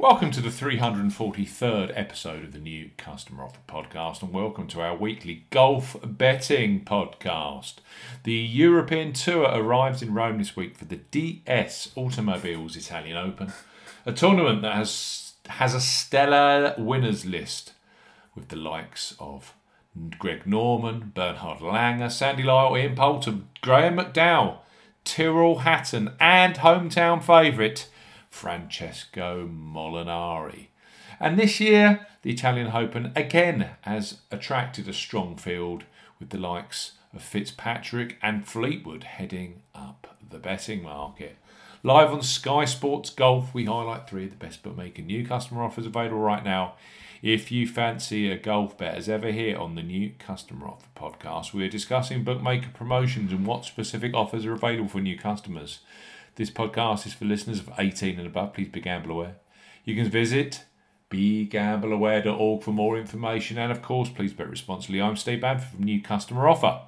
Welcome to the 343rd episode of the new Customer Offer Podcast, and welcome to our weekly golf betting podcast. The European Tour arrives in Rome this week for the DS Automobiles Italian Open, a tournament that has has a stellar winners list with the likes of Greg Norman, Bernhard Langer, Sandy Lyle, Ian Poulter, Graham McDowell, Tyrrell Hatton, and hometown favourite Francesco Molinari. And this year, the Italian Open again has attracted a strong field with the likes of Fitzpatrick and Fleetwood heading up the betting market. Live on Sky Sports Golf, we highlight three of the best bookmaker new customer offers available right now. If you fancy a golf bet, as ever here on the new Customer Offer podcast, we're discussing bookmaker promotions and what specific offers are available for new customers. This podcast is for listeners of 18 and above. Please be gamble aware. You can visit begambleaware.org for more information. And of course, please bet responsibly. I'm Steve Bamford from New Customer Offer.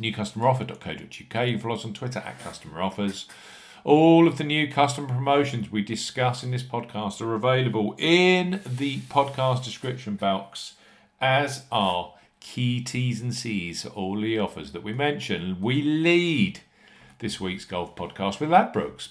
NewCustomeroffer.co.uk. You can follow us on Twitter at Customer Offers. All of the new customer promotions we discuss in this podcast are available in the podcast description box, as are key T's and C's for all the offers that we mention. We lead this week's golf podcast with Ladbrokes.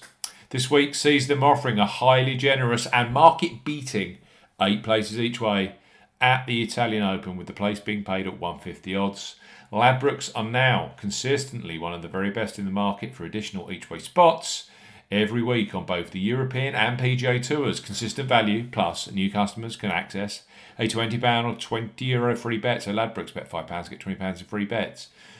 This week sees them offering a highly generous and market beating eight places each way at the Italian Open, with the place being paid at 150 odds. Ladbrokes are now consistently one of the very best in the market for additional each way spots every week on both the European and PGA tours. Consistent value, plus new customers can access a £20 or €20 Euro free bet. So Ladbrokes bet £5, get £20 in free bets.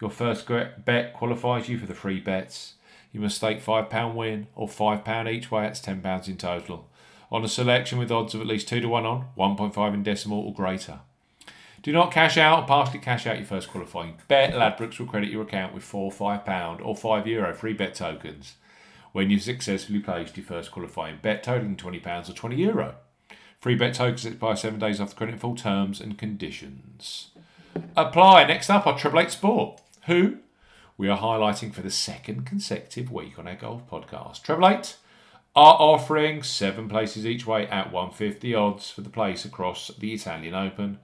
Your first bet qualifies you for the free bets. You must stake £5 win or £5 each way, that's £10 in total. On a selection with odds of at least 2 to 1 on, 1.5 in decimal or greater. Do not cash out or partially cash out your first qualifying bet. Ladbrokes will credit your account with four £5 or €5 Euro free bet tokens when you've successfully placed your first qualifying bet totaling £20 or €20 Euro. Free bet tokens expire seven days after credit full terms and conditions. Apply. Next up, our Triple Eight Sport who we are highlighting for the second consecutive week on our golf podcast. Treble Eight are offering seven places each way at 150 odds for the place across the Italian Open,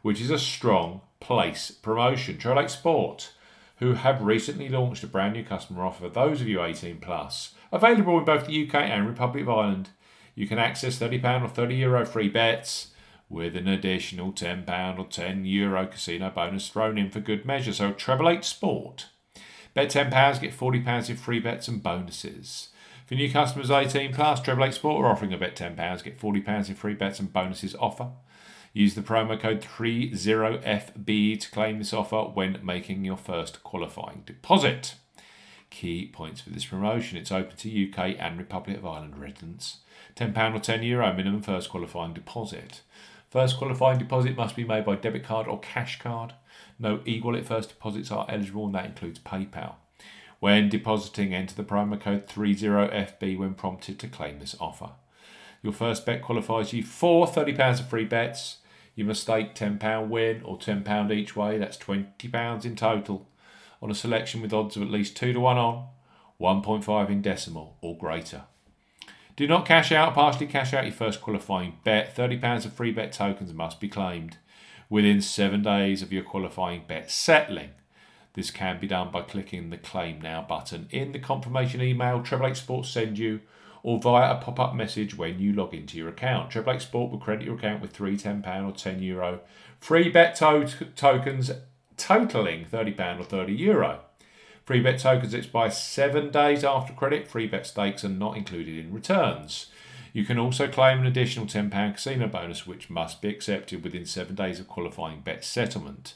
which is a strong place promotion. Treble Eight Sport, who have recently launched a brand new customer offer for those of you 18 plus, available in both the UK and Republic of Ireland. You can access £30 or €30 Euro free bets with an additional £10 or €10 Euro casino bonus thrown in for good measure. So treble eight sport. Bet £10, get £40 in free bets and bonuses. For new customers 18 plus, Treble 8 Sport are offering a bet £10, get £40 in free bets and bonuses offer. Use the promo code 30FB to claim this offer when making your first qualifying deposit. Key points for this promotion it's open to UK and Republic of Ireland residents. £10 or €10 Euro minimum first qualifying deposit. First qualifying deposit must be made by debit card or cash card. No e wallet first deposits are eligible, and that includes PayPal. When depositing, enter the promo code 30FB when prompted to claim this offer. Your first bet qualifies you for £30 of free bets. You must stake £10 win or £10 each way, that's £20 in total, on a selection with odds of at least 2 to 1 on, 1.5 in decimal or greater. Do not cash out, partially cash out your first qualifying bet. £30 of free bet tokens must be claimed within seven days of your qualifying bet settling. This can be done by clicking the Claim Now button in the confirmation email Treble Eight Sports send you or via a pop up message when you log into your account. Treble Eight Sport will credit your account with three £10 or €10 Euro free bet to- tokens totaling £30 or €30 Euro. Free bet tokens expire seven days after credit. Free bet stakes are not included in returns. You can also claim an additional £10 casino bonus, which must be accepted within seven days of qualifying bet settlement.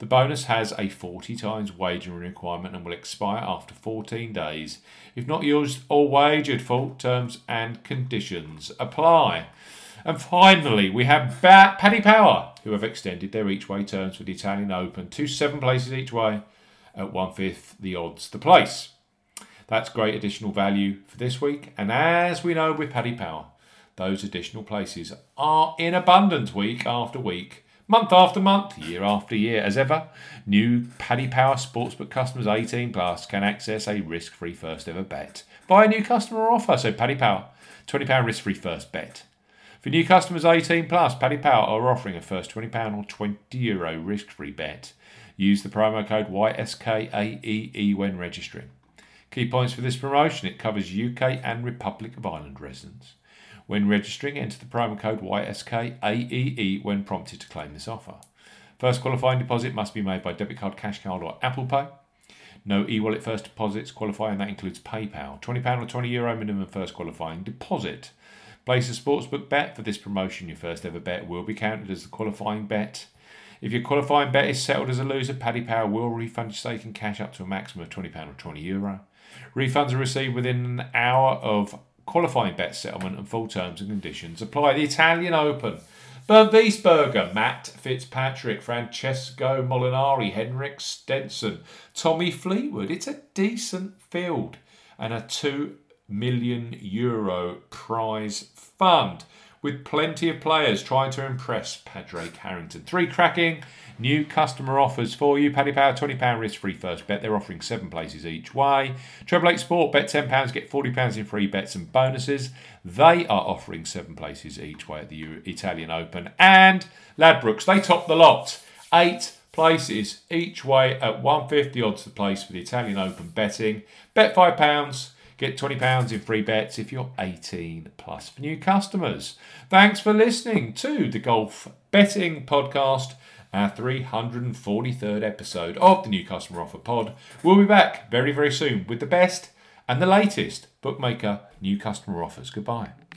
The bonus has a 40 times wagering requirement and will expire after 14 days. If not used or wagered, full terms and conditions apply. And finally, we have Paddy Power, who have extended their each way terms for the Italian Open to seven places each way at one fifth the odds to place. That's great additional value for this week. And as we know with Paddy Power, those additional places are in abundance week after week, month after month, year after year. As ever, new Paddy Power Sportsbook customers 18 plus can access a risk free first ever bet by a new customer offer. So, Paddy Power, £20 risk free first bet. For new customers 18 plus, Paddy Power are offering a first £20 or €20 Euro risk free bet. Use the promo code YSKAEE when registering. Key points for this promotion it covers UK and Republic of Ireland residents. When registering, enter the promo code YSKAEE when prompted to claim this offer. First qualifying deposit must be made by debit card, cash card, or Apple Pay. No e wallet first deposits qualify, and that includes PayPal. £20 or €20 Euro minimum first qualifying deposit. Place a sportsbook bet for this promotion. Your first ever bet will be counted as the qualifying bet. If your qualifying bet is settled as a loser, Paddy Power will refund your stake in cash up to a maximum of £20 or €20 Euro. Refunds are received within an hour of qualifying bet settlement and full terms and conditions apply. The Italian Open. Bernd Wiesberger, Matt Fitzpatrick, Francesco Molinari, Henrik Stenson, Tommy Fleetwood. It's a decent field and a 2 million euro prize fund with plenty of players trying to impress Padraig Harrington. Three cracking new customer offers for you. Paddy Power, £20 risk free first bet. They're offering seven places each way. Treble Eight Sport, bet £10, get £40 in free bets and bonuses. They are offering seven places each way at the Italian Open. And Ladbrokes, they top the lot. Eight places each way at 150 odds to place for the Italian Open betting. Bet £5 Get £20 in free bets if you're 18 plus for new customers. Thanks for listening to the Golf Betting Podcast, our 343rd episode of the New Customer Offer Pod. We'll be back very, very soon with the best and the latest bookmaker new customer offers. Goodbye.